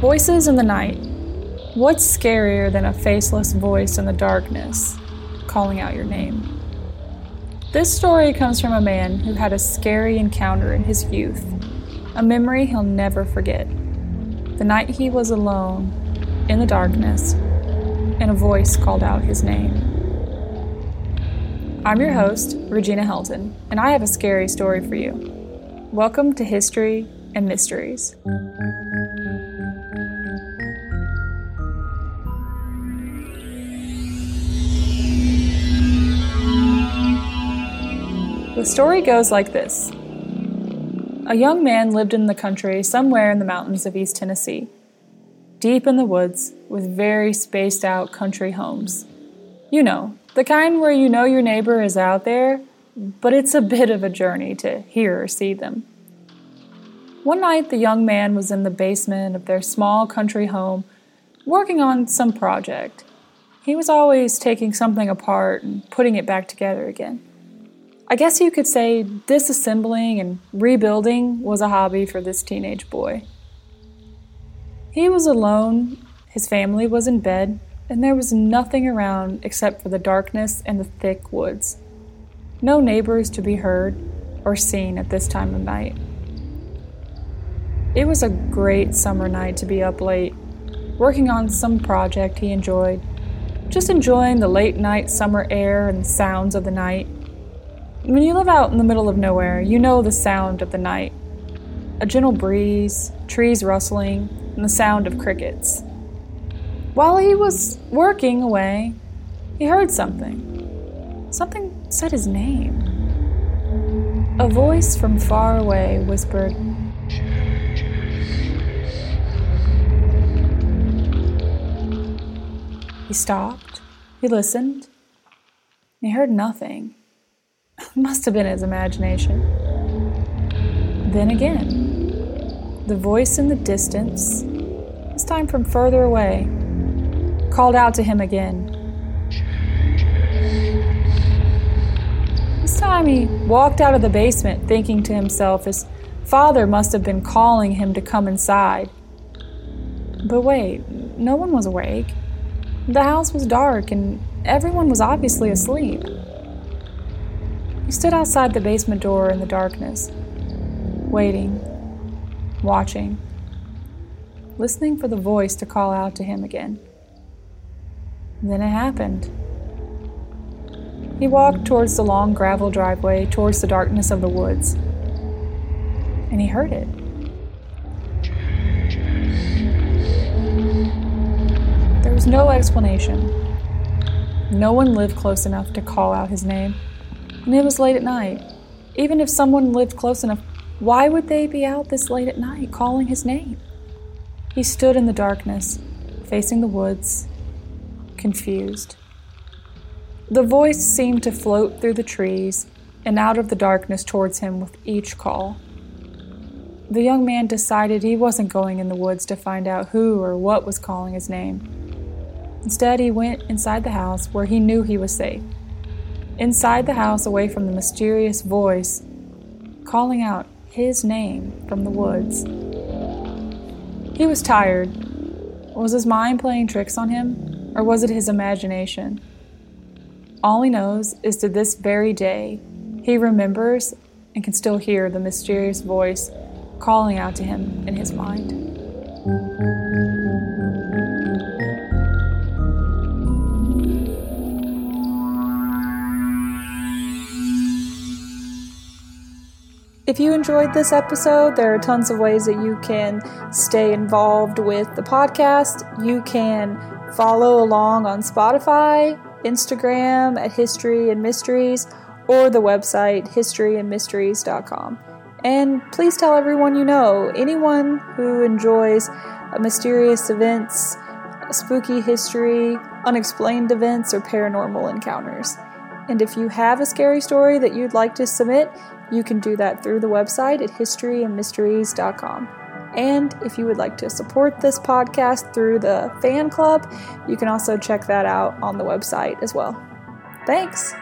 Voices in the night. What's scarier than a faceless voice in the darkness calling out your name? This story comes from a man who had a scary encounter in his youth, a memory he'll never forget. The night he was alone, in the darkness, and a voice called out his name. I'm your host, Regina Helton, and I have a scary story for you. Welcome to History and Mysteries. The story goes like this A young man lived in the country somewhere in the mountains of East Tennessee, deep in the woods with very spaced out country homes. You know, the kind where you know your neighbor is out there, but it's a bit of a journey to hear or see them. One night, the young man was in the basement of their small country home working on some project. He was always taking something apart and putting it back together again. I guess you could say disassembling and rebuilding was a hobby for this teenage boy. He was alone, his family was in bed, and there was nothing around except for the darkness and the thick woods. No neighbors to be heard or seen at this time of night. It was a great summer night to be up late, working on some project he enjoyed, just enjoying the late night summer air and sounds of the night. When you live out in the middle of nowhere, you know the sound of the night a gentle breeze, trees rustling, and the sound of crickets. While he was working away, he heard something. Something said his name. A voice from far away whispered, He stopped, he listened, he heard nothing. Must have been his imagination. Then again, the voice in the distance, this time from further away, called out to him again. This time he walked out of the basement, thinking to himself his father must have been calling him to come inside. But wait, no one was awake. The house was dark and everyone was obviously asleep. He stood outside the basement door in the darkness, waiting, watching, listening for the voice to call out to him again. Then it happened. He walked towards the long gravel driveway, towards the darkness of the woods, and he heard it. There was no explanation. No one lived close enough to call out his name and it was late at night. Even if someone lived close enough, why would they be out this late at night calling his name? He stood in the darkness, facing the woods, confused. The voice seemed to float through the trees and out of the darkness towards him with each call. The young man decided he wasn't going in the woods to find out who or what was calling his name. Instead, he went inside the house where he knew he was safe inside the house away from the mysterious voice calling out his name from the woods. He was tired. Was his mind playing tricks on him, or was it his imagination? All he knows is to this very day, he remembers and can still hear the mysterious voice calling out to him in his mind. If you enjoyed this episode, there are tons of ways that you can stay involved with the podcast. You can follow along on Spotify, Instagram at History and Mysteries, or the website historyandmysteries.com. And please tell everyone you know, anyone who enjoys mysterious events, spooky history, unexplained events, or paranormal encounters. And if you have a scary story that you'd like to submit, you can do that through the website at historyandmysteries.com. And if you would like to support this podcast through the fan club, you can also check that out on the website as well. Thanks!